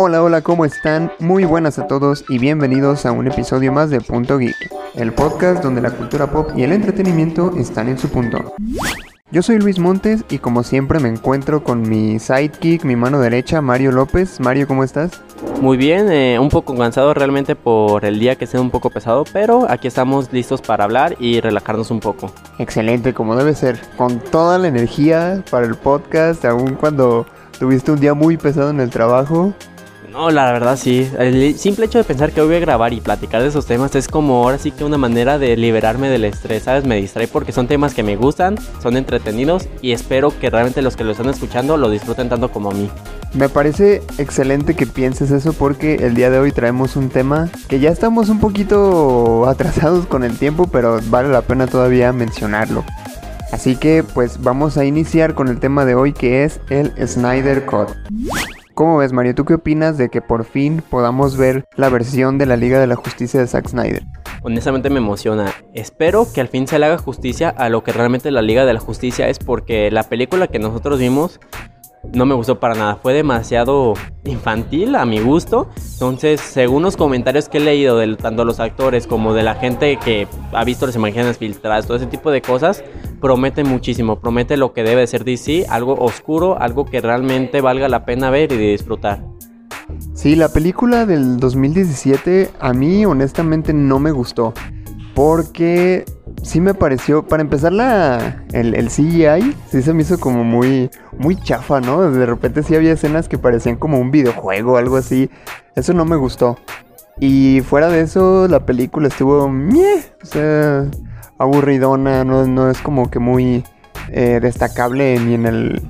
Hola, hola, ¿cómo están? Muy buenas a todos y bienvenidos a un episodio más de Punto Geek, el podcast donde la cultura pop y el entretenimiento están en su punto. Yo soy Luis Montes y como siempre me encuentro con mi sidekick, mi mano derecha, Mario López. Mario, ¿cómo estás? Muy bien, eh, un poco cansado realmente por el día que sea un poco pesado, pero aquí estamos listos para hablar y relajarnos un poco. Excelente, como debe ser, con toda la energía para el podcast, aun cuando tuviste un día muy pesado en el trabajo. No, la verdad sí. El simple hecho de pensar que voy a grabar y platicar de esos temas es como ahora sí que una manera de liberarme del estrés, ¿sabes? Me distrae porque son temas que me gustan, son entretenidos y espero que realmente los que lo están escuchando lo disfruten tanto como a mí. Me parece excelente que pienses eso porque el día de hoy traemos un tema que ya estamos un poquito atrasados con el tiempo, pero vale la pena todavía mencionarlo. Así que pues vamos a iniciar con el tema de hoy que es el Snyder Cut. ¿Cómo ves, Mario? ¿Tú qué opinas de que por fin podamos ver la versión de la Liga de la Justicia de Zack Snyder? Honestamente me emociona. Espero que al fin se le haga justicia a lo que realmente la Liga de la Justicia es porque la película que nosotros vimos no me gustó para nada. Fue demasiado infantil a mi gusto. Entonces, según los comentarios que he leído de tanto los actores como de la gente que ha visto las imágenes filtradas, todo ese tipo de cosas, promete muchísimo. Promete lo que debe ser DC, algo oscuro, algo que realmente valga la pena ver y disfrutar. Sí, la película del 2017 a mí honestamente no me gustó. Porque sí me pareció, para empezar la, el, el, CGI, sí se me hizo como muy, muy chafa, ¿no? De repente sí había escenas que parecían como un videojuego o algo así. Eso no me gustó. Y fuera de eso, la película estuvo, o sea, aburridona, no, no es como que muy eh, destacable ni en el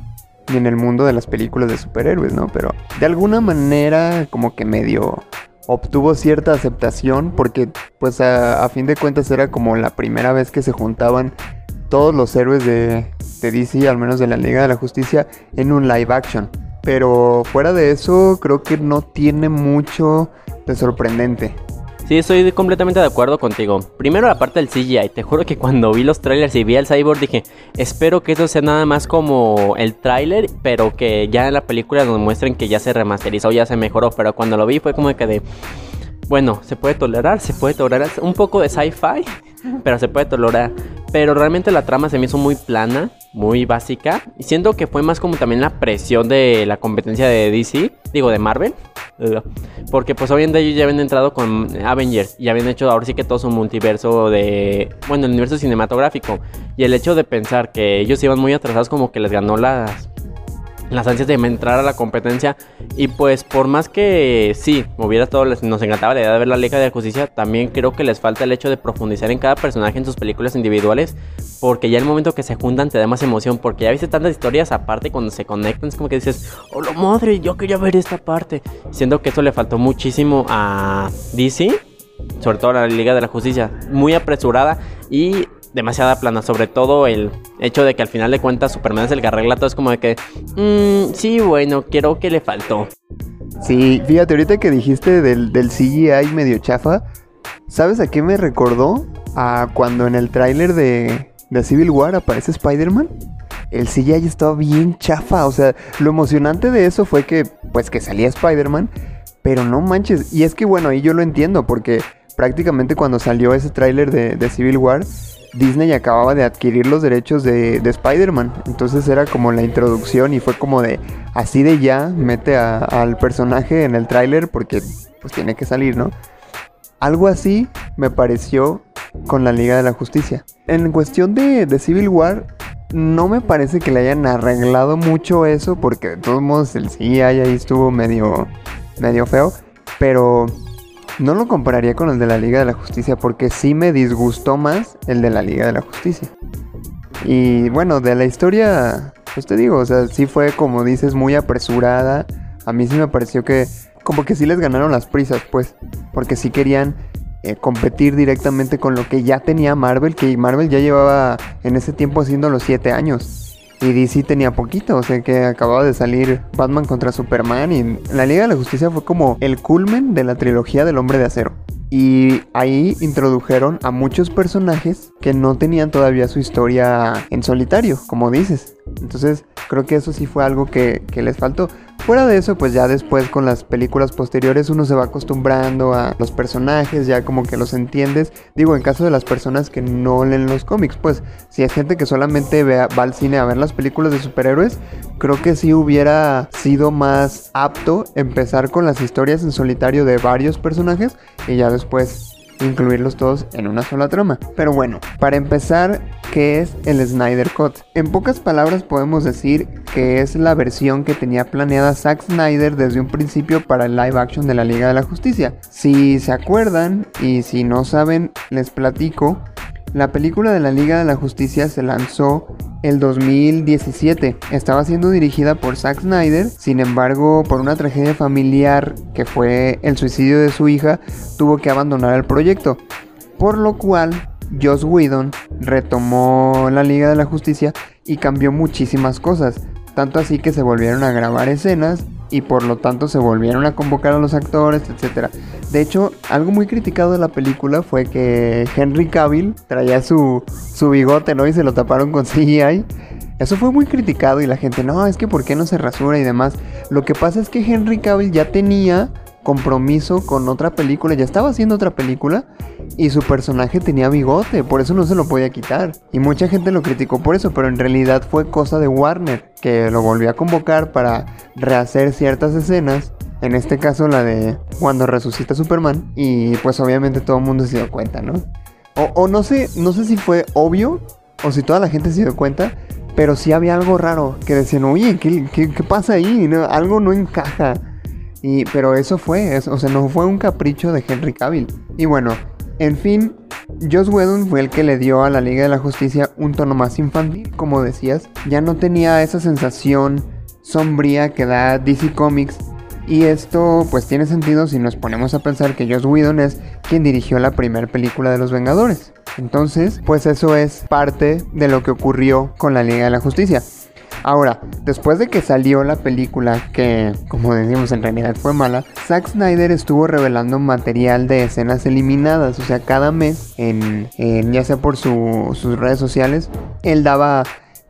ni en el mundo de las películas de superhéroes, ¿no? Pero de alguna manera como que medio obtuvo cierta aceptación porque pues a, fin de cuentas era como la primera vez que se juntaban todos los héroes de, de, DC, al menos de la Liga de la Justicia, en un live action. Pero fuera de eso creo que no tiene mucho de sorprendente. Sí, estoy completamente de acuerdo contigo. Primero la parte del CGI, te juro que cuando vi los trailers y vi al cyborg dije, espero que eso sea nada más como el trailer, pero que ya en la película nos muestren que ya se remasterizó, ya se mejoró, pero cuando lo vi fue como que de... Bueno, se puede tolerar, se puede tolerar un poco de sci-fi, pero se puede tolerar. Pero realmente la trama se me hizo muy plana, muy básica. Y siento que fue más como también la presión de la competencia de DC, digo de Marvel. Porque pues obviamente ellos ya habían entrado con Avengers y habían hecho ahora sí que todo su multiverso de, bueno, el universo cinematográfico. Y el hecho de pensar que ellos iban muy atrasados como que les ganó las las ansias de entrar a la competencia. Y pues por más que sí, hubiera todo, nos encantaba la idea de ver la Liga de Justicia, también creo que les falta el hecho de profundizar en cada personaje en sus películas individuales. Porque ya el momento que se juntan te da más emoción. Porque ya viste tantas historias aparte cuando se conectan. Es como que dices, oh la madre, yo quería ver esta parte. Siendo que eso le faltó muchísimo a DC. Sobre todo a la Liga de la Justicia. Muy apresurada. Y demasiada plana, sobre todo el hecho de que al final de cuentas Superman es el que arregla todo, es como de que, mmm, sí, bueno, quiero que le faltó. Sí, fíjate, ahorita que dijiste del, del CGI medio chafa, ¿sabes a qué me recordó? A cuando en el tráiler de, de Civil War aparece Spider-Man. El CGI estaba bien chafa, o sea, lo emocionante de eso fue que, pues que salía Spider-Man, pero no manches, y es que bueno, ahí yo lo entiendo, porque prácticamente cuando salió ese tráiler de, de Civil War, Disney acababa de adquirir los derechos de, Spider-Man. Entonces era como la introducción y fue como de así de ya mete al personaje en el tráiler porque pues tiene que salir, ¿no? Algo así me pareció con la Liga de la Justicia. En cuestión de, Civil War, no me parece que le hayan arreglado mucho eso porque de todos modos el CGI ahí estuvo medio, medio feo. Pero no lo compararía con el de la Liga de la Justicia porque sí me disgustó más el de la Liga de la Justicia. Y bueno, de la historia, pues te digo, o sea, sí fue como dices, muy apresurada. A mí sí me pareció que como que sí les ganaron las prisas, pues, porque sí querían eh, competir directamente con lo que ya tenía Marvel, que Marvel ya llevaba en ese tiempo haciendo los 7 años. Y DC tenía poquito, o sea que acababa de salir Batman contra Superman y la Liga de la Justicia fue como el culmen de la trilogía del Hombre de Acero. Y ahí introdujeron a muchos personajes que no tenían todavía su historia en solitario, como dices. Entonces creo que eso sí fue algo que, les faltó. Fuera de eso, pues ya después con las películas posteriores uno se va acostumbrando a los personajes, ya como que los entiendes. Digo, en caso de las personas que no leen los cómics, pues si hay gente que solamente va al cine a ver las películas de superhéroes, creo que sí hubiera sido más apto empezar con las historias en solitario de varios personajes y ya después incluirlos todos en una sola trama. Pero bueno, para empezar, ¿qué es el Snyder Cut? En pocas palabras podemos decir que es la versión que tenía planeada Zack Snyder desde un principio para el live action de la Liga de la Justicia. Si se acuerdan y si no saben, les platico. La película de la Liga de la Justicia se lanzó el 2017. Estaba siendo dirigida por Zack Snyder, sin embargo, por una tragedia familiar que fue el suicidio de su hija, tuvo que abandonar el proyecto. Por lo cual, Joss Whedon retomó la Liga de la Justicia y cambió muchísimas cosas, tanto así que se volvieron a grabar escenas y por lo tanto se volvieron a convocar a los actores, etc. De hecho, algo muy criticado de la película fue que Henry Cavill traía su, su bigote, ¿no? Y se lo taparon con CGI. Eso fue muy criticado y la gente, no, es que ¿por qué no se rasura y demás? Lo que pasa es que Henry Cavill ya tenía compromiso con otra película, ya estaba haciendo otra película y su personaje tenía bigote, por eso no se lo podía quitar. Y mucha gente lo criticó por eso, pero en realidad fue cosa de Warner, que lo volvió a convocar para rehacer ciertas escenas. En este caso la de cuando resucita Superman. Y pues obviamente todo el mundo se dio cuenta, ¿no? O, no sé, no sé si fue obvio o si toda la gente se dio cuenta. Pero sí había algo raro que decían, oye, ¿qué, qué, pasa ahí? algo no encaja. Y, pero eso fue, o sea, no fue un capricho de Henry Cavill. Y bueno, en fin, Joss Whedon fue el que le dio a la Liga de la Justicia un tono más infantil, como decías. Ya no tenía esa sensación sombría que da DC Comics. Y esto pues tiene sentido si nos ponemos a pensar que Joss Whedon es quien dirigió la primera película de los Vengadores. Entonces, pues eso es parte de lo que ocurrió con la Liga de la Justicia. Ahora, después de que salió la película, que como decimos en realidad fue mala, Zack Snyder estuvo revelando material de escenas eliminadas. O sea, cada mes, en, ya sea por sus redes sociales, él daba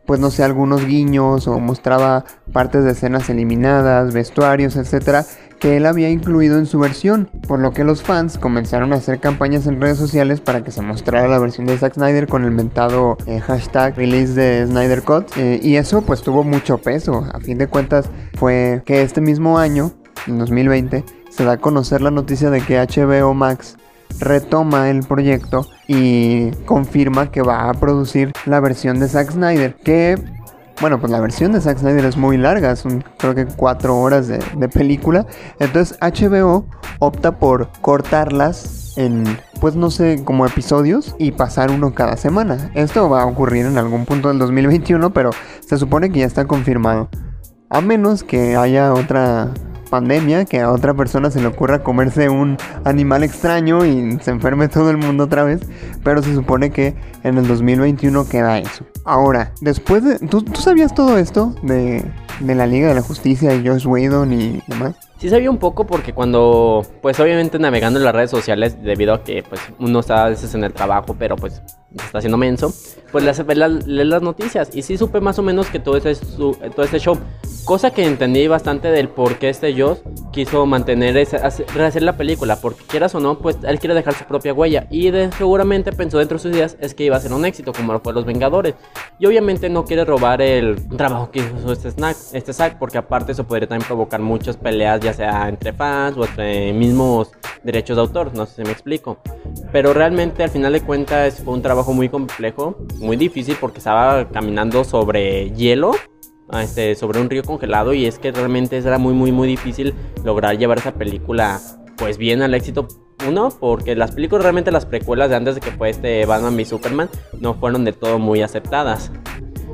pues no sé, algunos guiños o mostraba partes de escenas eliminadas, vestuarios, etcétera, que él había incluido en su versión, por lo que los fans comenzaron a hacer campañas en redes sociales para que se mostrara la versión de Zack Snyder con el mentado eh, hashtag release de Snyder Cut eh, y eso pues tuvo mucho peso, a fin de cuentas fue que este mismo año, en 2020, se da a conocer la noticia de que HBO Max retoma el proyecto y confirma que va a producir la versión de Zack Snyder, que bueno, pues la versión de Zack Snyder es muy larga, son creo que cuatro horas de, película. Entonces HBO opta por cortarlas en, pues no sé, como episodios y pasar uno cada semana. Esto va a ocurrir en algún punto del 2021, pero se supone que ya está confirmado. A menos que haya otra pandemia, que a otra persona se le ocurra comerse un animal extraño y se enferme todo el mundo otra vez, pero se supone que en el 2021 queda eso. Ahora, después de... ¿Tú, sabías todo esto de, de la Liga de la Justicia y Josh Whedon y demás? Sí sabía un poco porque cuando, pues obviamente navegando en las redes sociales, debido a que pues uno está a veces en el trabajo, pero pues está haciendo menso, pues hace ver las noticias. Y sí supe más o menos que todo ese, todo este show. Cosa que entendí bastante del por qué este Joss quiso mantener, ese, rehacer la película. Porque quieras o no, pues él quiere dejar su propia huella. Y seguramente pensó dentro de sus ideas es que iba a ser un éxito, como lo fue Los Vengadores. Y obviamente no quiere robar el trabajo que hizo este, snack, este Zack, porque aparte eso podría también provocar muchas peleas, ya sea entre fans o entre mismos derechos de autor. No sé si me explico. Pero realmente al final de cuentas fue un trabajo muy complejo, muy difícil porque estaba caminando sobre hielo este, sobre un río congelado y es que realmente era muy muy muy difícil lograr llevar esa película pues bien al éxito. Uno porque las películas realmente las precuelas de antes de que fue este Batman v Superman no fueron de todo muy aceptadas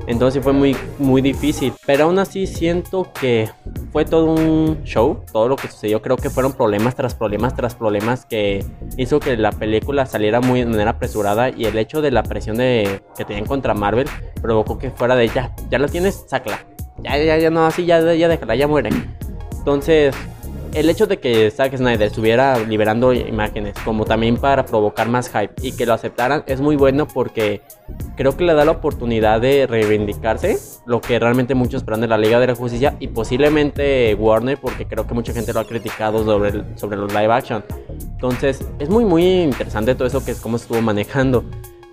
entonces fue muy, muy difícil. Pero aún así siento que fue todo un show. Todo lo que sucedió creo que fueron problemas tras problemas tras problemas que hizo que la película saliera muy de manera apresurada. Y el hecho de la presión de, que tenían contra Marvel provocó que fuera de ya, ya la tienes, sácala. Ya, ya, ya no, así ya, ya déjala, ya muere. Entonces, el hecho de que Zack Snyder estuviera liberando imágenes, como también para provocar más hype y que lo aceptaran, es muy bueno porque creo que le da la oportunidad de reivindicarse, lo que realmente muchos esperan de la Liga de la Justicia y posiblemente Warner, porque creo que mucha gente lo ha criticado sobre, sobre los live action. Entonces, es muy, muy interesante todo eso que es cómo estuvo manejando.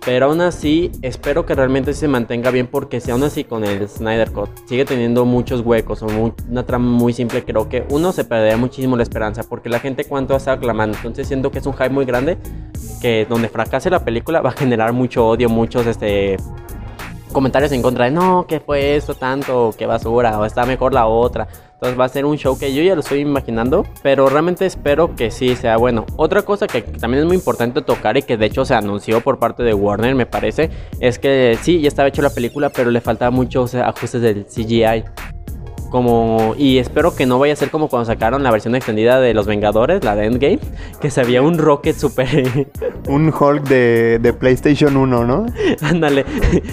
Pero aún así, espero que realmente se mantenga bien porque si aún así con el Snyder Cut sigue teniendo muchos huecos o una trama muy simple, creo que uno se perdería muchísimo la esperanza porque la gente cuánto está aclamando. Entonces siento que es un hype muy grande que donde fracase la película va a generar mucho odio, muchos este comentarios en contra de no, que fue esto tanto, que basura, o está mejor la otra. Entonces va a ser un show que yo ya lo estoy imaginando, pero realmente espero que sí sea bueno. Otra cosa que también es muy importante tocar y que de hecho se anunció por parte de Warner, me parece, es que sí, ya estaba hecho la película, pero le faltaba muchos ajustes del CGI como y espero que no vaya a ser como cuando sacaron la versión extendida de Los Vengadores, la de Endgame, que se había un Rocket super un Hulk de, de PlayStation 1, ¿no? Ándale,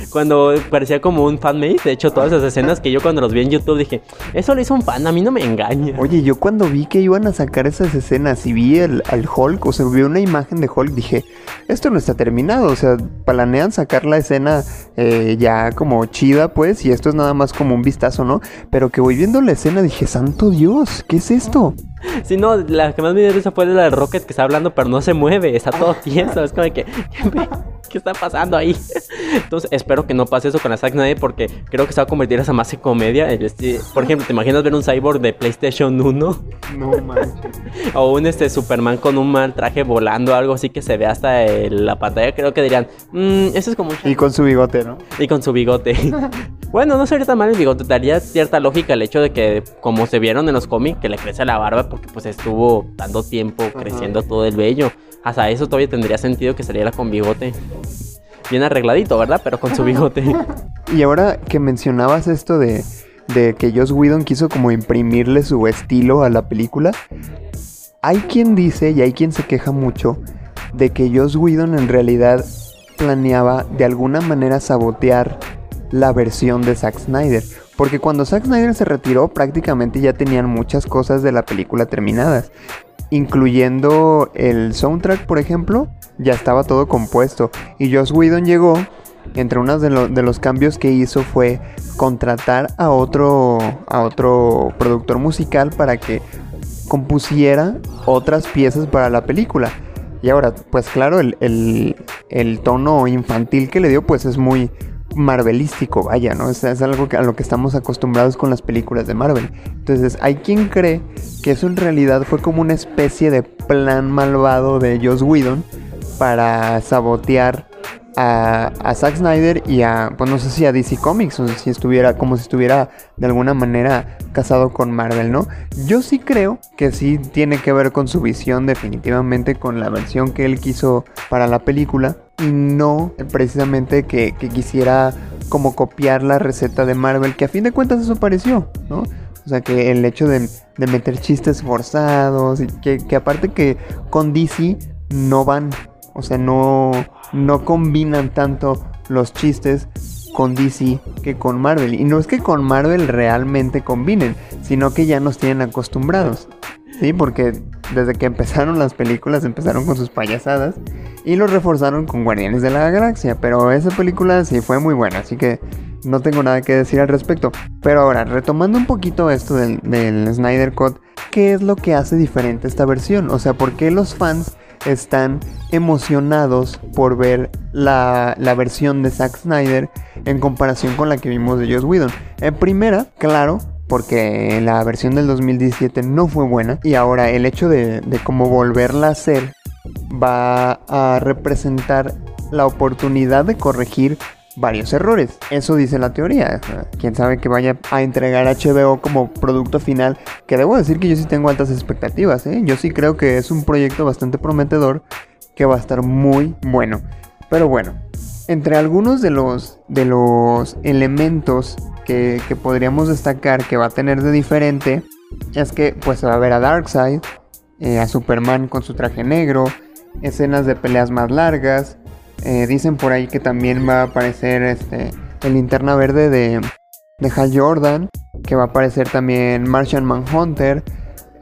cuando parecía como un fanmate, de hecho todas esas escenas que yo cuando los vi en YouTube dije, eso lo hizo un fan, a mí no me engaña. Oye, yo cuando vi que iban a sacar esas escenas y vi el, al Hulk, o sea, vi una imagen de Hulk, dije, esto no está terminado, o sea, planean sacar la escena eh, ya como chida, pues, y esto es nada más como un vistazo, ¿no? Pero que voy viendo la escena dije, santo Dios, ¿qué es esto? Si no, la que más me dio risa fue la de Rocket que está hablando, pero no se mueve, está todo tieso. Es como que, ¿qué, está pasando ahí? Entonces, espero que no pase eso con la Zack Snyder porque creo que se va a convertir esa más en comedia. Por ejemplo, ¿te imaginas ver un cyborg de PlayStation 1? No manches. o un este Superman con un mal traje volando, algo así que se ve hasta la pantalla. Creo que dirían, mmm, eso es como. Y con su bigote, ¿no? Y con su bigote. bueno, no sería tan mal el bigote. Daría cierta lógica el hecho de que, como se vieron en los cómics, que le crece la barba porque pues estuvo tanto tiempo creciendo todo el vello. Hasta eso todavía tendría sentido que saliera con bigote. Bien arregladito, ¿verdad? Pero con su bigote. y ahora que mencionabas esto de, de que Joss Whedon quiso como imprimirle su estilo a la película, hay quien dice y hay quien se queja mucho de que Joss Whedon en realidad planeaba de alguna manera sabotear la versión de Zack Snyder. Porque cuando Zack Snyder se retiró prácticamente ya tenían muchas cosas de la película terminadas. Incluyendo el soundtrack, por ejemplo, ya estaba todo compuesto. Y Joss Whedon llegó, entre unos de, de los cambios que hizo fue contratar a otro, a otro productor musical para que compusiera otras piezas para la película. Y ahora, pues claro, el, el, el, tono infantil que le dio, pues es muy, marvelístico, vaya, ¿no? Es, es algo que, a lo que estamos acostumbrados con las películas de Marvel. Entonces, hay quien cree que eso en realidad fue como una especie de plan malvado de Joss Whedon para sabotear a, a, Zack Snyder y a, pues no sé si a DC Comics, o si estuviera, como si estuviera de alguna manera casado con Marvel, ¿no? Yo sí creo que sí tiene que ver con su visión, definitivamente con la versión que él quiso para la película y no precisamente que, quisiera como copiar la receta de Marvel, que a fin de cuentas eso pareció, ¿no? O sea, que el hecho de, meter chistes forzados, y que, aparte que con DC no van, o sea, no, no combinan tanto los chistes con DC que con Marvel. Y no es que con Marvel realmente combinen, sino que ya nos tienen acostumbrados. Sí, porque desde que empezaron las películas empezaron con sus payasadas y lo reforzaron con Guardianes de la Galaxia. Pero esa película sí fue muy buena, así que no tengo nada que decir al respecto. Pero ahora, retomando un poquito esto del, Snyder Cut, ¿qué es lo que hace diferente esta versión? O sea, ¿por qué los fans están emocionados por ver la, versión de Zack Snyder en comparación con la que vimos de Joss Whedon? En primera, claro, porque la versión del 2017 no fue buena y ahora el hecho de, de cómo volverla a hacer va a representar la oportunidad de corregir varios errores. Eso dice la teoría. Quién sabe que vaya a entregar HBO como producto final. Que debo decir que yo sí tengo altas expectativas. ¿eh? Yo sí creo que es un proyecto bastante prometedor que va a estar muy bueno. Pero bueno, entre algunos de los, de los elementos que, podríamos destacar que va a tener de diferente es que pues va a ver a Darkseid, eh, a Superman con su traje negro, escenas de peleas más largas. Eh, dicen por ahí que también va a aparecer este, el linterna verde de, de Hal Jordan, que va a aparecer también Martian Manhunter.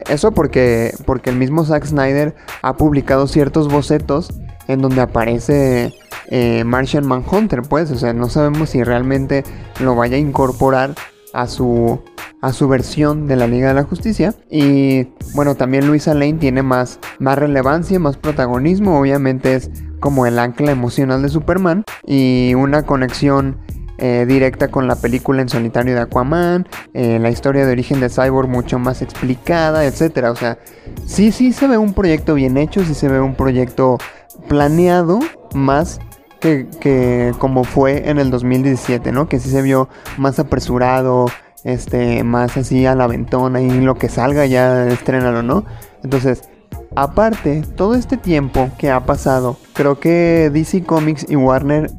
eso porque, porque el mismo Zack Snyder ha publicado ciertos bocetos en donde aparece eh, Martian Manhunter, pues, o sea, no sabemos si realmente lo vaya a incorporar a su, a su versión de la Liga de la Justicia. Y bueno, también Luisa Lane tiene más, más relevancia, más protagonismo, obviamente es como el ancla emocional de Superman y una conexión eh, directa con la película en solitario de Aquaman, eh, la historia de origen de Cyborg mucho más explicada, etcétera. O sea, sí, sí se ve un proyecto bien hecho, sí se ve un proyecto planeado más que, como fue en el 2017, ¿no? Que sí se vio más apresurado, este, más así a la ventona y lo que salga ya estrenarlo, ¿no? Entonces, aparte, todo este tiempo que ha pasado, creo que DC Comics y Warner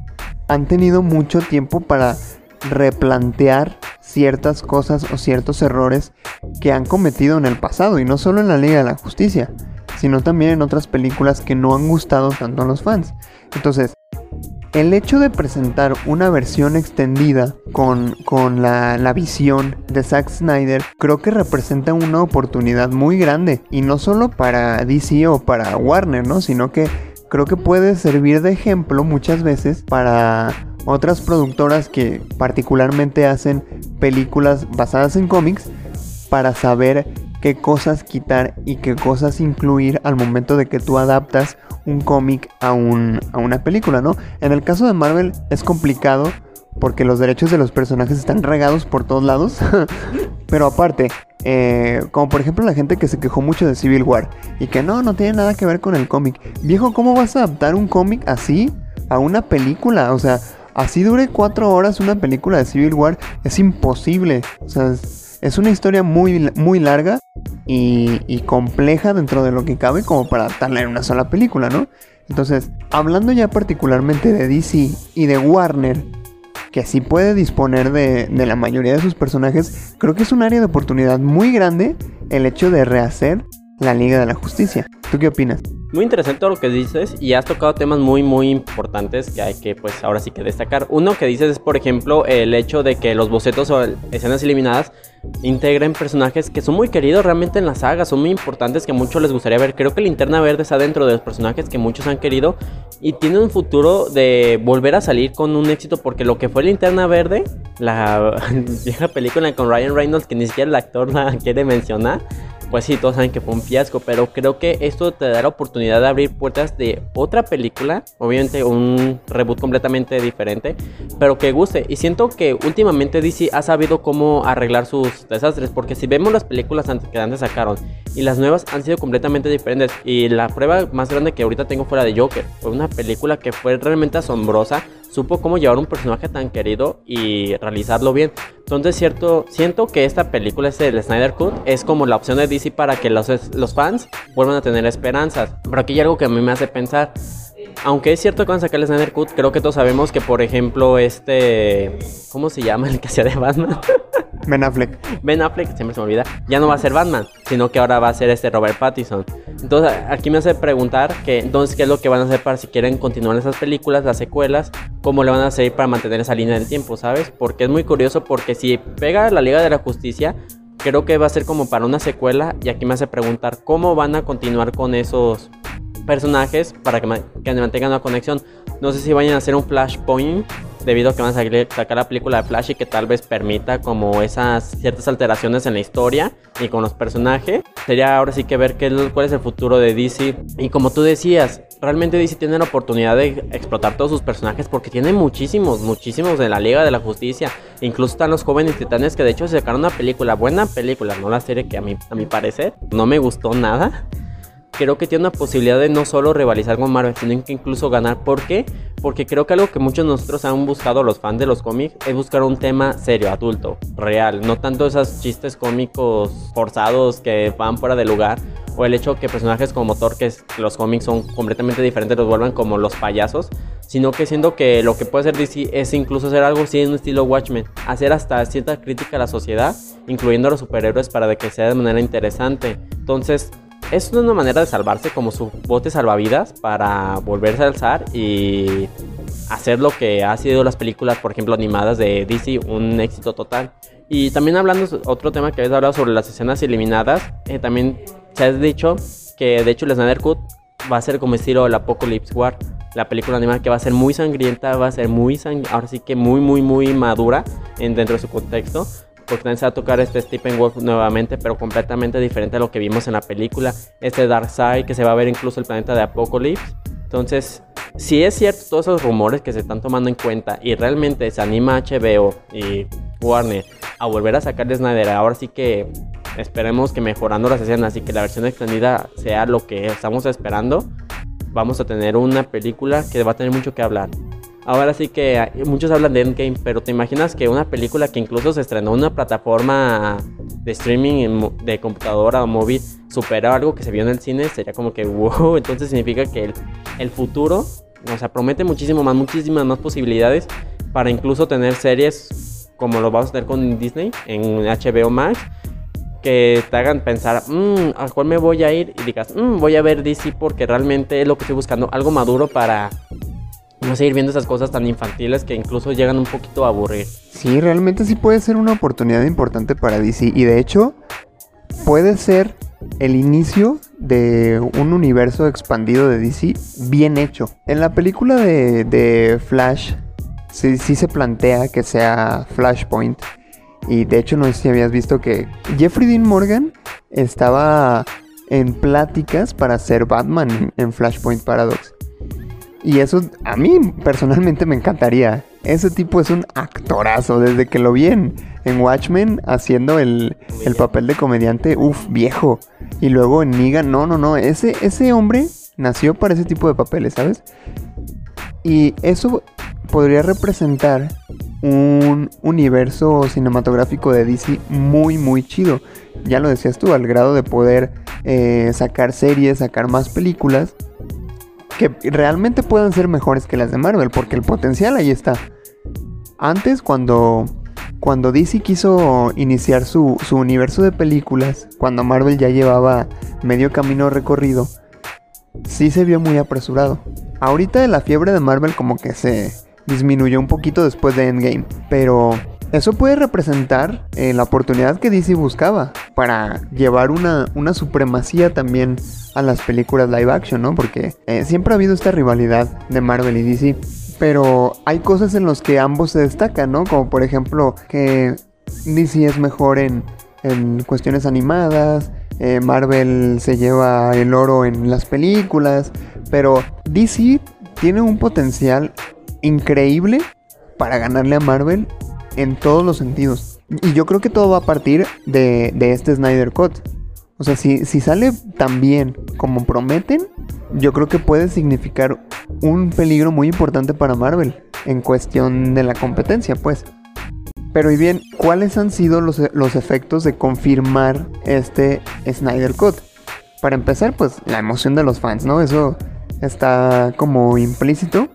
han tenido mucho tiempo para replantear ciertas cosas o ciertos errores que han cometido en el pasado y no solo en la Liga de la Justicia, sino también en otras películas que no han gustado tanto a los fans. Entonces, el hecho de presentar una versión extendida con, la, la, visión de Zack Snyder creo que representa una oportunidad muy grande y no solo para DC o para Warner, ¿no? Sino que creo que puede servir de ejemplo muchas veces para otras productoras que particularmente hacen películas basadas en cómics para saber qué cosas quitar y qué cosas incluir al momento de que tú adaptas un cómic a, un, a una película, ¿no? En el caso de Marvel es complicado porque los derechos de los personajes están regados por todos lados. Pero aparte, eh, como por ejemplo la gente que se quejó mucho de Civil War y que no, no tiene nada que ver con el cómic. Viejo, ¿cómo vas a adaptar un cómic así a una película? O sea, así dure cuatro horas una película de Civil War, es imposible. O sea, una historia muy, muy larga y, compleja dentro de lo que cabe como para adaptarla en una sola película, ¿no? Entonces, hablando ya particularmente de DC y de Warner, que sí puede disponer de, de, la mayoría de sus personajes, creo que es un área de oportunidad muy grande el hecho de rehacer la Liga de la Justicia. ¿Tú qué opinas? Muy interesante todo lo que dices y has tocado temas muy muy importantes que hay que pues ahora sí que destacar. Uno que dices es por ejemplo el hecho de que los bocetos o escenas eliminadas integren personajes que son muy queridos realmente en la saga, son muy importantes que muchos les gustaría ver. Creo que Linterna Verde está dentro de los personajes que muchos han querido y tiene un futuro de volver a salir con un éxito porque lo que fue Linterna Verde, la vieja película con Ryan Reynolds que ni siquiera el actor la quiere mencionar pues sí, todos saben que fue un fiasco, pero creo que esto te da la oportunidad de abrir puertas de otra película, obviamente un reboot completamente diferente, pero que guste. Y siento que últimamente DC ha sabido cómo arreglar sus desastres, porque si vemos las películas que antes sacaron y las nuevas han sido completamente diferentes, y la prueba más grande que ahorita tengo fuera de Joker, fue una película que fue realmente asombrosa supo cómo llevar un personaje tan querido y realizarlo bien. Entonces, cierto, siento que esta película, este el Snyder Cut, es como la opción de DC para que los, los fans vuelvan a tener esperanzas. Pero aquí hay algo que a mí me hace pensar. Aunque es cierto que van a sacar el Snyder Cut, creo que todos sabemos que, por ejemplo, este. ¿Cómo se llama el que hacía de Batman? Ben Affleck. Ben Affleck, siempre se me olvida, ya no va a ser Batman, sino que ahora va a ser este Robert Pattinson. Entonces, aquí me hace preguntar que entonces qué es lo que van a hacer para si quieren continuar esas películas, las secuelas, cómo le van a hacer para mantener esa línea del tiempo, ¿sabes? Porque es muy curioso porque si pega la Liga de la Justicia, creo que va a ser como para una secuela y aquí me hace preguntar cómo van a continuar con esos personajes para que, que mantengan una conexión. No sé si vayan a hacer un flashpoint debido a que van a sacar la película de Flash y que tal vez permita como esas ciertas alteraciones en la historia y con los personajes. Sería ahora sí que ver qué, cuál es el futuro de DC. Y como tú decías, realmente DC tiene la oportunidad de explotar todos sus personajes porque tiene muchísimos, muchísimos de la Liga de la Justicia. Incluso están los jóvenes titanes que de hecho sacaron una película, buena película, no la serie que a mí, a mi parecer no me gustó nada creo que tiene una posibilidad de no solo rivalizar con Marvel, sino que incluso ganar. ¿Por qué? Porque creo que algo que muchos de nosotros han buscado, los fans de los cómics, es buscar un tema serio, adulto, real. No tanto esos chistes cómicos forzados que van fuera de lugar. O el hecho que personajes como Thor, que los cómics son completamente diferentes, los vuelvan como los payasos. Sino que siendo que lo que puede ser DC es incluso hacer algo así en un estilo Watchmen. Hacer hasta cierta crítica a la sociedad, incluyendo a los superhéroes para que sea de manera interesante. Entonces, es una manera de salvarse como su bote salvavidas para volverse a alzar y hacer lo que ha sido las películas, por ejemplo, animadas de DC, un éxito total. Y también hablando, otro tema que habéis hablado sobre las escenas eliminadas, eh, también se ha dicho que de hecho el Snyder Cut va a ser como estilo el Apocalypse War, la película animada que va a ser muy sangrienta, va a ser muy, ahora sí que muy, muy, muy madura en, dentro de su contexto se va a tocar este Stephen Wolf nuevamente, pero completamente diferente a lo que vimos en la película. Este Darkseid, que se va a ver incluso el planeta de Apocalypse. Entonces, si es cierto todos esos rumores que se están tomando en cuenta y realmente se anima HBO y Warner a volver a sacar de Snyder, ahora sí que esperemos que mejorando las escenas y que la versión extendida sea lo que estamos esperando, vamos a tener una película que va a tener mucho que hablar. Ahora sí que muchos hablan de Endgame, pero ¿te imaginas que una película que incluso se estrenó en una plataforma de streaming de computadora o móvil supera algo que se vio en el cine? Sería como que wow, entonces significa que el, futuro, o sea, promete muchísimo más, muchísimas más posibilidades para incluso tener series como lo vamos a tener con Disney en HBO Max que te hagan pensar, mmm, ¿a cuál me voy a ir? Y digas, mmm, voy a ver DC porque realmente es lo que estoy buscando, algo maduro para no seguir viendo esas cosas tan infantiles que incluso llegan un poquito a aburrir. Sí, realmente sí puede ser una oportunidad importante para DC y de hecho puede ser el inicio de un universo expandido de DC bien hecho. En la película de, Flash sí, sí se plantea que sea Flashpoint. Y de hecho no sé si habías visto que Jeffrey Dean Morgan estaba en pláticas para ser Batman en Flashpoint Paradox. Y eso a mí personalmente me encantaría. Ese tipo es un actorazo. Desde que lo vi en, Watchmen haciendo el, papel de comediante, uff, viejo. Y luego en Negan, no, no, no. Ese, ese hombre nació para ese tipo de papeles, ¿sabes? Y eso podría representar un universo cinematográfico de DC muy, muy chido. Ya lo decías tú, al grado de poder eh, sacar series, sacar más películas que realmente puedan ser mejores que las de Marvel, porque el potencial ahí está. Antes, cuando, cuando DC quiso iniciar su, su universo de películas, cuando Marvel ya llevaba medio camino recorrido, sí se vio muy apresurado. Ahorita la fiebre de Marvel como que se disminuyó un poquito después de Endgame, pero eso puede representar eh, la oportunidad que DC buscaba para llevar una, una, supremacía también a las películas live action, ¿no? Porque eh, siempre ha habido esta rivalidad de Marvel y DC. Pero hay cosas en las que ambos se destacan, ¿no? Como por ejemplo que DC es mejor en, en cuestiones animadas, eh, Marvel se lleva el oro en las películas, pero DC tiene un potencial increíble para ganarle a Marvel en todos los sentidos. Y yo creo que todo va a partir de, este Snyder Cut. O sea, si, si sale tan bien como prometen, yo creo que puede significar un peligro muy importante para Marvel en cuestión de la competencia, pues. Pero y bien, ¿cuáles han sido los, los efectos de confirmar este Snyder Cut? Para empezar, pues la emoción de los fans, ¿no? Eso está como implícito.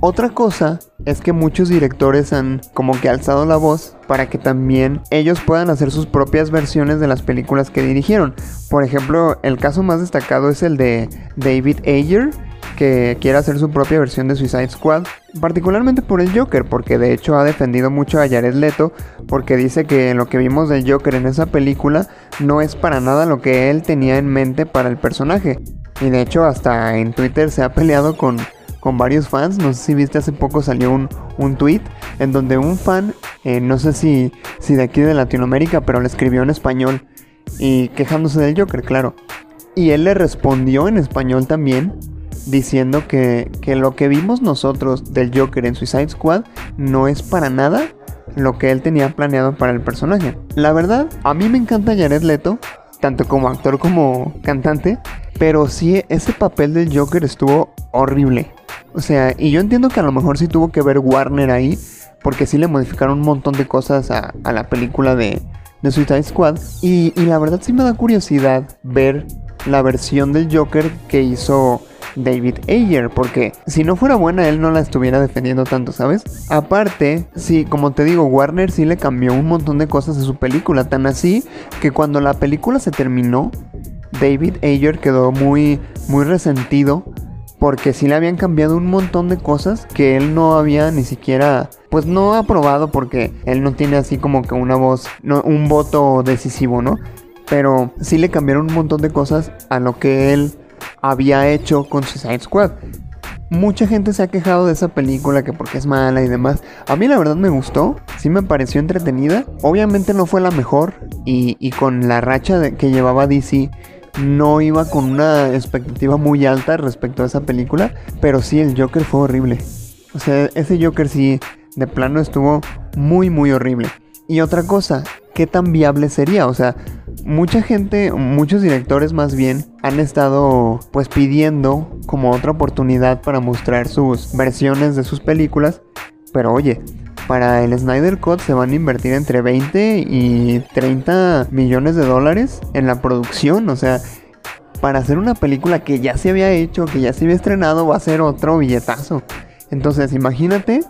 Otra cosa es que muchos directores han como que alzado la voz para que también ellos puedan hacer sus propias versiones de las películas que dirigieron. Por ejemplo, el caso más destacado es el de David Ayer, que quiere hacer su propia versión de Suicide Squad, particularmente por el Joker, porque de hecho ha defendido mucho a Jared Leto, porque dice que lo que vimos del Joker en esa película no es para nada lo que él tenía en mente para el personaje. Y de hecho hasta en Twitter se ha peleado con con varios fans. No sé si viste hace poco salió un, un tweet en donde un fan, eh, no sé si, si de aquí de Latinoamérica, pero le escribió en español y quejándose del Joker, claro. Y él le respondió en español también diciendo que, que lo que vimos nosotros del Joker en Suicide Squad no es para nada lo que él tenía planeado para el personaje. La verdad, a mí me encanta Jared Leto, tanto como actor como cantante, pero sí ese papel del Joker estuvo horrible. O sea, y yo entiendo que a lo mejor sí tuvo que ver Warner ahí, porque sí le modificaron un montón de cosas a, la película de, de Suicide Squad. Y, y, la verdad sí me da curiosidad ver la versión del Joker que hizo David Ayer, porque si no fuera buena él no la estuviera defendiendo tanto, ¿sabes? Aparte, sí, como te digo, Warner sí le cambió un montón de cosas a su película, tan así que cuando la película se terminó, David Ayer quedó muy, muy resentido porque sí le habían cambiado un montón de cosas que él no había ni siquiera, pues no aprobado porque él no tiene así como que una voz, un voto decisivo, ¿no? Pero sí le cambiaron un montón de cosas a lo que él había hecho con Suicide Squad. Mucha gente se ha quejado de esa película que porque es mala y demás. A mí la verdad me gustó, sí me pareció entretenida. Obviamente no fue la mejor y, y con la racha que llevaba DC no iba con una expectativa muy alta respecto a esa película. Pero sí, el Joker fue horrible. O sea, ese Joker sí, de plano estuvo muy, muy horrible. Y otra cosa, ¿qué tan viable sería? O sea, mucha gente, muchos directores más bien, han estado pues pidiendo como otra oportunidad para mostrar sus versiones de sus películas. Pero oye, para el Snyder Cut se van a invertir entre 20 y 30 millones de dólares en la producción. O sea, para hacer una película que ya se había hecho, que ya se había estrenado, va a ser otro billetazo. Entonces, imagínate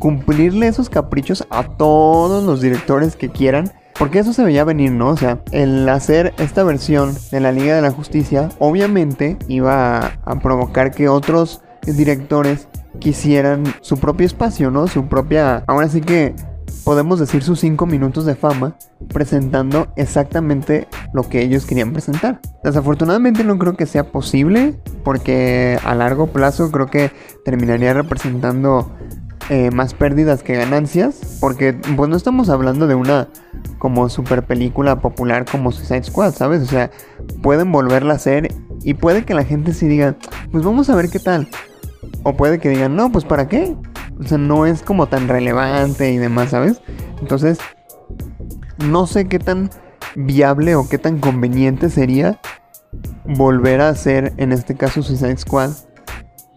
cumplirle esos caprichos a todos los directores que quieran porque eso se veía venir, ¿no? O sea, el hacer esta versión de la Liga de la Justicia obviamente iba a, provocar que otros directores quisieran su propio espacio, ¿no? Su propia... Ahora sí que podemos decir sus 5 minutos de fama presentando exactamente lo que ellos querían presentar. Desafortunadamente no creo que sea posible porque a largo plazo creo que terminaría representando eh, más pérdidas que ganancias. Porque pues no estamos hablando de una como super película popular como Suicide Squad, ¿sabes? O sea, pueden volverla a hacer y puede que la gente sí diga, pues vamos a ver qué tal. O puede que digan, no, pues para qué. O sea, no es como tan relevante y demás, ¿sabes? Entonces, no sé qué tan viable o qué tan conveniente sería volver a hacer, en este caso, Suicide Squad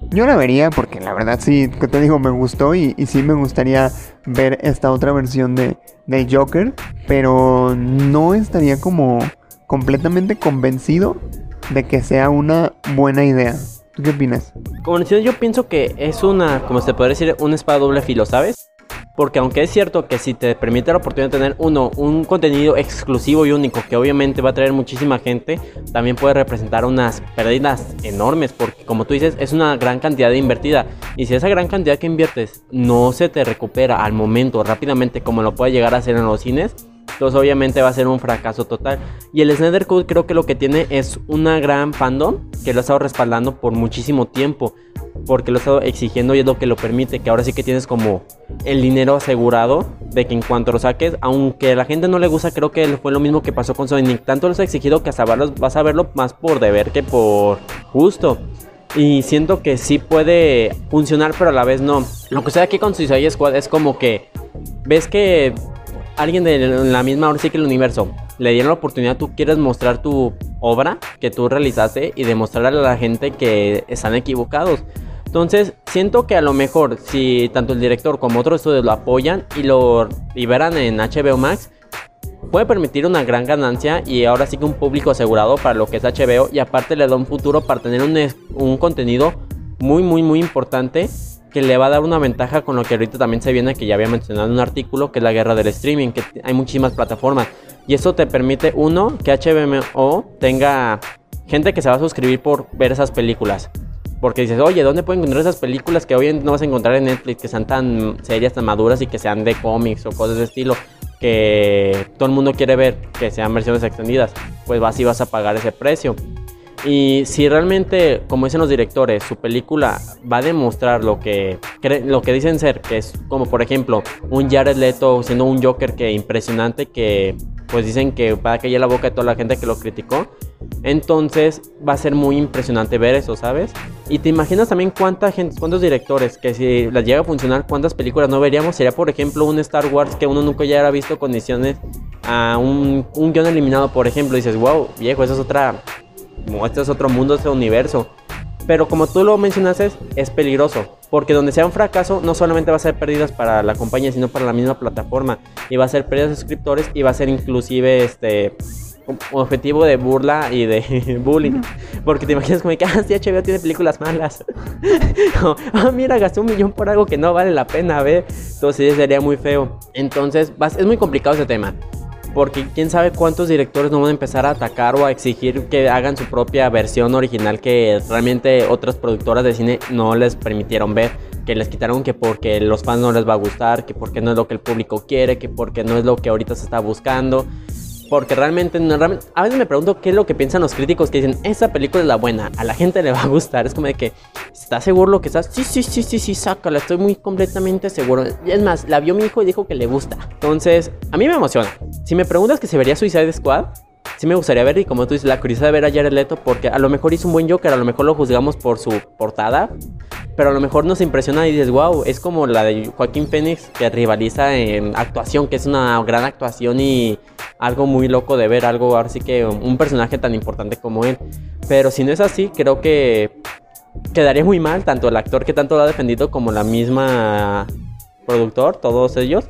yo la vería porque la verdad sí, que te digo, me gustó y, sí me gustaría ver esta otra versión de, del Joker, pero no estaría como completamente convencido de que sea una buena idea. ¿Tú qué opinas? Como yo pienso que es una, como se puede decir, una espada doble filo, ¿sabes? Porque aunque es cierto que si te permite la oportunidad de tener uno, un contenido exclusivo y único que obviamente va a traer muchísima gente, también puede representar unas pérdidas enormes porque como tú dices es una gran cantidad de invertida. Y si esa gran cantidad que inviertes no se te recupera al momento rápidamente como lo puede llegar a hacer en los cines, entonces obviamente va a ser un fracaso total. Y el Snyder Cut creo que lo que tiene es una gran fandom que lo ha estado respaldando por muchísimo tiempo porque lo he estado exigiendo y es lo que lo permite, que ahora sí que tienes como el dinero asegurado de que en cuanto lo saques, aunque a la gente no le gusta, creo que fue lo mismo que pasó con Sonic, tanto lo has exigido que hasta vas a verlo más por deber que por gusto. Y siento que sí puede funcionar, pero a la vez no. Lo que sea aquí con Suicide Squad es como que ves que alguien de la misma, ahora sí que el universo, le dieron la oportunidad, tú quieres mostrar tu obra que tú realizaste y demostrarle a la gente que están equivocados. Entonces, siento que a lo mejor si tanto el director como otros estudios lo apoyan y lo liberan en HBO Max, puede permitir una gran ganancia y ahora sí que un público asegurado para lo que es HBO y aparte le da un futuro para tener un, un contenido muy muy muy importante que le va a dar una ventaja con lo que ahorita también se viene que ya había mencionado en un artículo que es la guerra del streaming que hay muchísimas plataformas y eso te permite uno que HBO tenga gente que se va a suscribir por ver esas películas porque dices, oye, ¿dónde puedo encontrar esas películas que hoy no vas a encontrar en Netflix, que sean tan serias, tan maduras y que sean de cómics o cosas de estilo? Que todo el mundo quiere ver, que sean versiones extendidas. Pues vas y vas a pagar ese precio. Y si realmente, como dicen los directores, su película va a demostrar lo que, lo que dicen ser, que es como por ejemplo un Jared Leto siendo un Joker que impresionante, que pues dicen que va a la boca de toda la gente que lo criticó. Entonces va a ser muy impresionante ver eso, ¿sabes? Y te imaginas también cuánta cuántos directores, que si las llega a funcionar, cuántas películas no veríamos. Sería, por ejemplo, un Star Wars que uno nunca ya hubiera visto condiciones a un, un guion eliminado, por ejemplo. Dices, wow, viejo, eso es otra, este es otro mundo, este universo. Pero como tú lo mencionaste, es peligroso. Porque donde sea un fracaso, no solamente va a ser pérdidas para la compañía, sino para la misma plataforma. Y va a ser pérdidas de suscriptores y va a ser inclusive este objetivo de burla y de bullying. Porque te imaginas como que, ah, sí, HBO tiene películas malas. ah, mira, gasté un millón por algo que no vale la pena ver. Entonces sería muy feo. Entonces, es muy complicado ese tema. Porque quién sabe cuántos directores no van a empezar a atacar o a exigir que hagan su propia versión original que realmente otras productoras de cine no les permitieron ver. Que les quitaron que porque los fans no les va a gustar, que porque no es lo que el público quiere, que porque no es lo que ahorita se está buscando. Porque realmente, a veces me pregunto qué es lo que piensan los críticos que dicen, esta película es la buena, a la gente le va a gustar. Es como de que, ¿estás seguro lo que estás? Sí, sí, sí, sí, sí, sácala, estoy muy completamente seguro. Es más, la vio mi hijo y dijo que le gusta. Entonces, a mí me emociona. Si me preguntas que se vería Suicide Squad, sí me gustaría ver, y como tú dices, la curiosidad de ver a Jared Leto, porque a lo mejor hizo un buen Joker, a lo mejor lo juzgamos por su portada, pero a lo mejor nos impresiona y dices, wow, es como la de Joaquín Phoenix que rivaliza en actuación, que es una gran actuación y algo muy loco de ver, algo así que un personaje tan importante como él. Pero si no es así, creo que quedaría muy mal, tanto el actor que tanto lo ha defendido como la misma productor, todos ellos.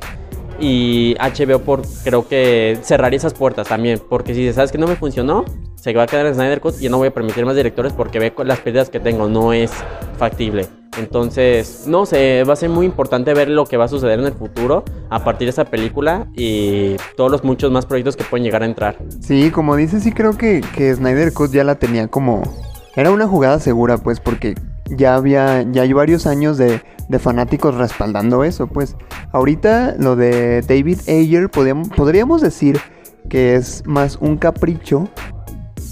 Y HBO por creo que cerraría esas puertas también, porque si sabes que no me funcionó, se va a quedar en Snyder Cut y no voy a permitir más directores porque ve las pérdidas que tengo, no es factible. Entonces, no sé, va a ser muy importante ver lo que va a suceder en el futuro a partir de esa película y todos los muchos más proyectos que pueden llegar a entrar. Sí, como dices, sí creo que, que Snyder Cut ya la tenía como... Era una jugada segura, pues, porque ya había, ya hay varios años de, de fanáticos respaldando eso, pues. Ahorita lo de David Ayer podríamos, podríamos decir que es más un capricho,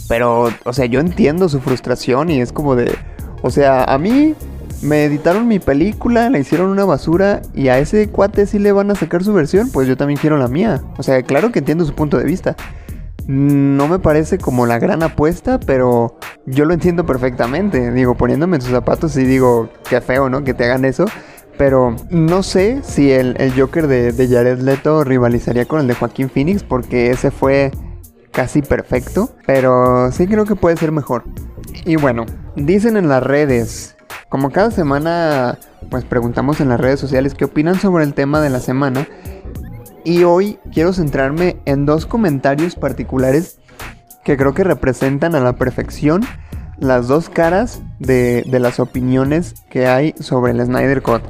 pero, o sea, yo entiendo su frustración y es como de, o sea, a mí me editaron mi película, le hicieron una basura y a ese cuate sí le van a sacar su versión, pues yo también quiero la mía. O sea, claro que entiendo su punto de vista. No me parece como la gran apuesta, pero yo lo entiendo perfectamente. Digo, poniéndome en sus zapatos y digo, qué feo, ¿no? Que te hagan eso. Pero no sé si el, Joker de, de Jared Leto rivalizaría con el de Joaquín Phoenix, porque ese fue casi perfecto. Pero sí creo que puede ser mejor. Y bueno, dicen en las redes como cada semana, pues preguntamos en las redes sociales qué opinan sobre el tema de la semana. Y hoy quiero centrarme en dos comentarios particulares que creo que representan a la perfección las dos caras de, las opiniones que hay sobre el Snyder Cut.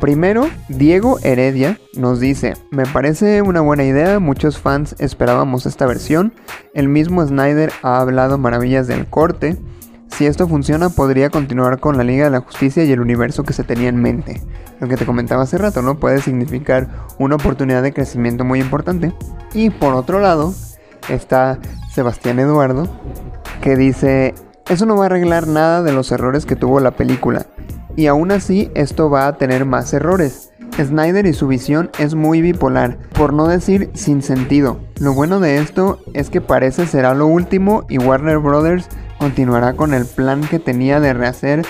Primero, Diego Heredia nos dice, me parece una buena idea, muchos fans esperábamos esta versión, el mismo Snyder ha hablado maravillas del corte, si esto funciona, podría continuar con la Liga de la Justicia y el universo que se tenía en mente. Lo que te comentaba hace rato, ¿no? Puede significar una oportunidad de crecimiento muy importante. Y por otro lado, está Sebastián Eduardo, que dice, eso no va a arreglar nada de los errores que tuvo la película. Y aún así, esto va a tener más errores. Snyder y su visión es muy bipolar, por no decir sin sentido. Lo bueno de esto es que parece será lo último y Warner Brothers continuará con el plan que tenía de rehacer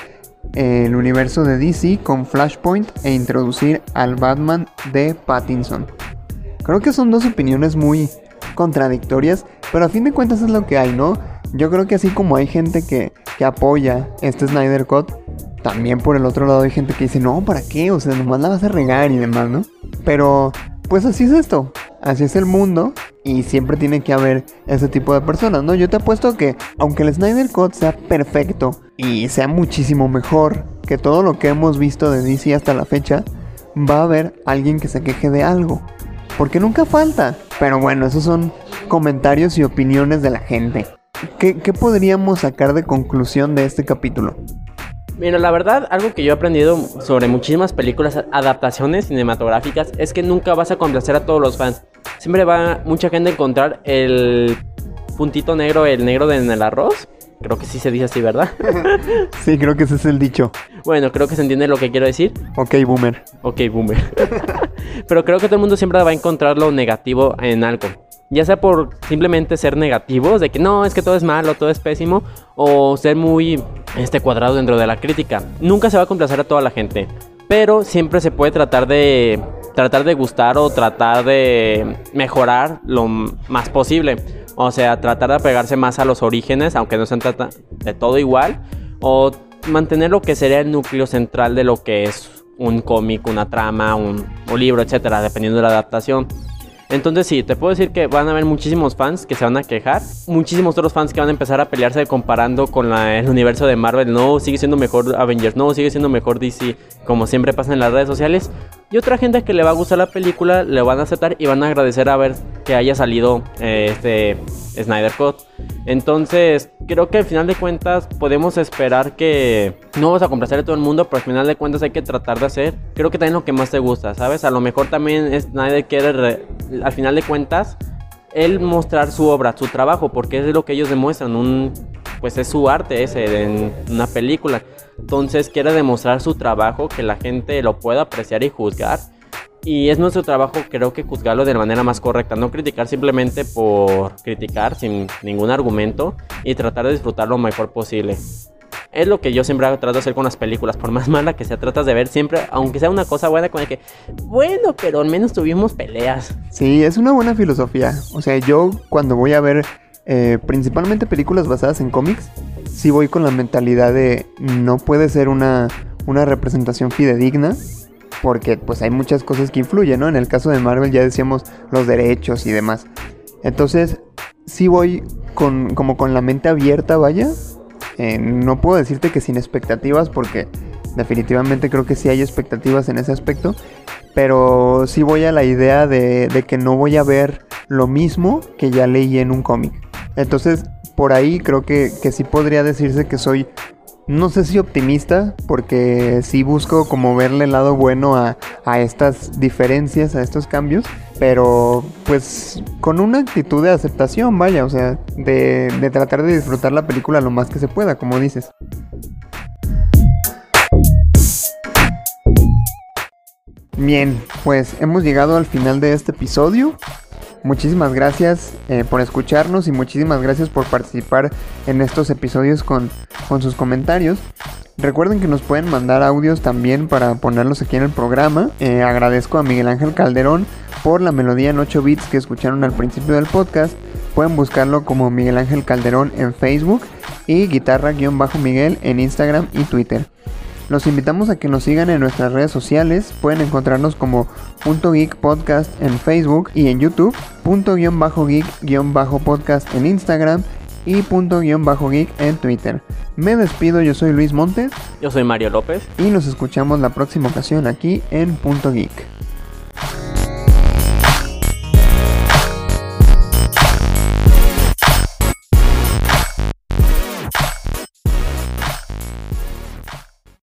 el universo de DC con Flashpoint e introducir al Batman de Pattinson. Creo que son dos opiniones muy contradictorias, pero a fin de cuentas es lo que hay, ¿no? Yo creo que así como hay gente que, que apoya este Snyder Cut, también por el otro lado hay gente que dice, no, ¿para qué? O sea, nomás la vas a regar y demás, ¿no? Pero, pues así es esto así es el mundo y siempre tiene que haber ese tipo de personas, ¿no? Yo te apuesto que aunque el Snyder Code sea perfecto y sea muchísimo mejor que todo lo que hemos visto de DC hasta la fecha, va a haber alguien que se queje de algo. Porque nunca falta. Pero bueno, esos son comentarios y opiniones de la gente. ¿Qué, qué podríamos sacar de conclusión de este capítulo? Mira, la verdad, algo que yo he aprendido sobre muchísimas películas, adaptaciones cinematográficas, es que nunca vas a complacer a todos los fans. Siempre va mucha gente a encontrar el puntito negro, el negro en el arroz. Creo que sí se dice así, ¿verdad? sí, creo que ese es el dicho. Bueno, creo que se entiende lo que quiero decir. Ok, boomer. Ok, boomer. Pero creo que todo el mundo siempre va a encontrar lo negativo en algo ya sea por simplemente ser negativos, de que no, es que todo es malo, todo es pésimo, o ser muy este cuadrado dentro de la crítica. Nunca se va a complacer a toda la gente, pero siempre se puede tratar de tratar de gustar o tratar de mejorar lo más posible. O sea, tratar de apegarse más a los orígenes, aunque no se trata de todo igual, o mantener lo que sería el núcleo central de lo que es un cómic, una trama, un, un libro, etcétera, dependiendo de la adaptación. Entonces sí, te puedo decir que van a haber muchísimos fans que se van a quejar, muchísimos otros fans que van a empezar a pelearse comparando con el universo de Marvel, no, sigue siendo mejor Avengers, no, sigue siendo mejor DC, como siempre pasa en las redes sociales. Y otra gente que le va a gustar la película le van a aceptar y van a agradecer a ver que haya salido eh, este Snyder Cut. Entonces, creo que al final de cuentas podemos esperar que no vas a complacer a todo el mundo, pero al final de cuentas hay que tratar de hacer, creo que también lo que más te gusta, ¿sabes? A lo mejor también Snyder quiere, al final de cuentas, él mostrar su obra, su trabajo, porque es lo que ellos demuestran, un, pues es su arte ese en una película. Entonces quiere demostrar su trabajo, que la gente lo pueda apreciar y juzgar. Y es nuestro trabajo, creo que juzgarlo de la manera más correcta, no criticar simplemente por criticar sin ningún argumento y tratar de disfrutar lo mejor posible. Es lo que yo siempre trato de hacer con las películas, por más mala que sea, tratas de ver siempre, aunque sea una cosa buena, con que, bueno, pero al menos tuvimos peleas. Sí, es una buena filosofía. O sea, yo cuando voy a ver eh, principalmente películas basadas en cómics, sí voy con la mentalidad de no puede ser una, una representación fidedigna, porque pues hay muchas cosas que influyen, ¿no? En el caso de Marvel ya decíamos los derechos y demás. Entonces, sí voy con, como con la mente abierta, vaya. Eh, no puedo decirte que sin expectativas, porque definitivamente creo que sí hay expectativas en ese aspecto. Pero sí voy a la idea de, de que no voy a ver lo mismo que ya leí en un cómic. Entonces, por ahí creo que, que sí podría decirse que soy no sé si optimista, porque sí busco como verle el lado bueno a, a, estas diferencias, a estos cambios, pero pues con una actitud de aceptación, vaya, o sea, de, de tratar de disfrutar la película lo más que se pueda, como dices. Bien, pues hemos llegado al final de este episodio. Muchísimas gracias eh, por escucharnos y muchísimas gracias por participar en estos episodios con, con, sus comentarios. Recuerden que nos pueden mandar audios también para ponerlos aquí en el programa. Eh, agradezco a Miguel Ángel Calderón por la melodía en 8 bits que escucharon al principio del podcast. Pueden buscarlo como Miguel Ángel Calderón en Facebook y guitarra-miguel en Instagram y Twitter. Los invitamos a que nos sigan en nuestras redes sociales. Pueden encontrarnos como punto geek podcast en Facebook y en YouTube, punto guion bajo geek guion bajo podcast en Instagram y punto guion bajo geek en Twitter. Me despido, yo soy Luis Montes. Yo soy Mario López. Y nos escuchamos la próxima ocasión aquí en Punto Geek.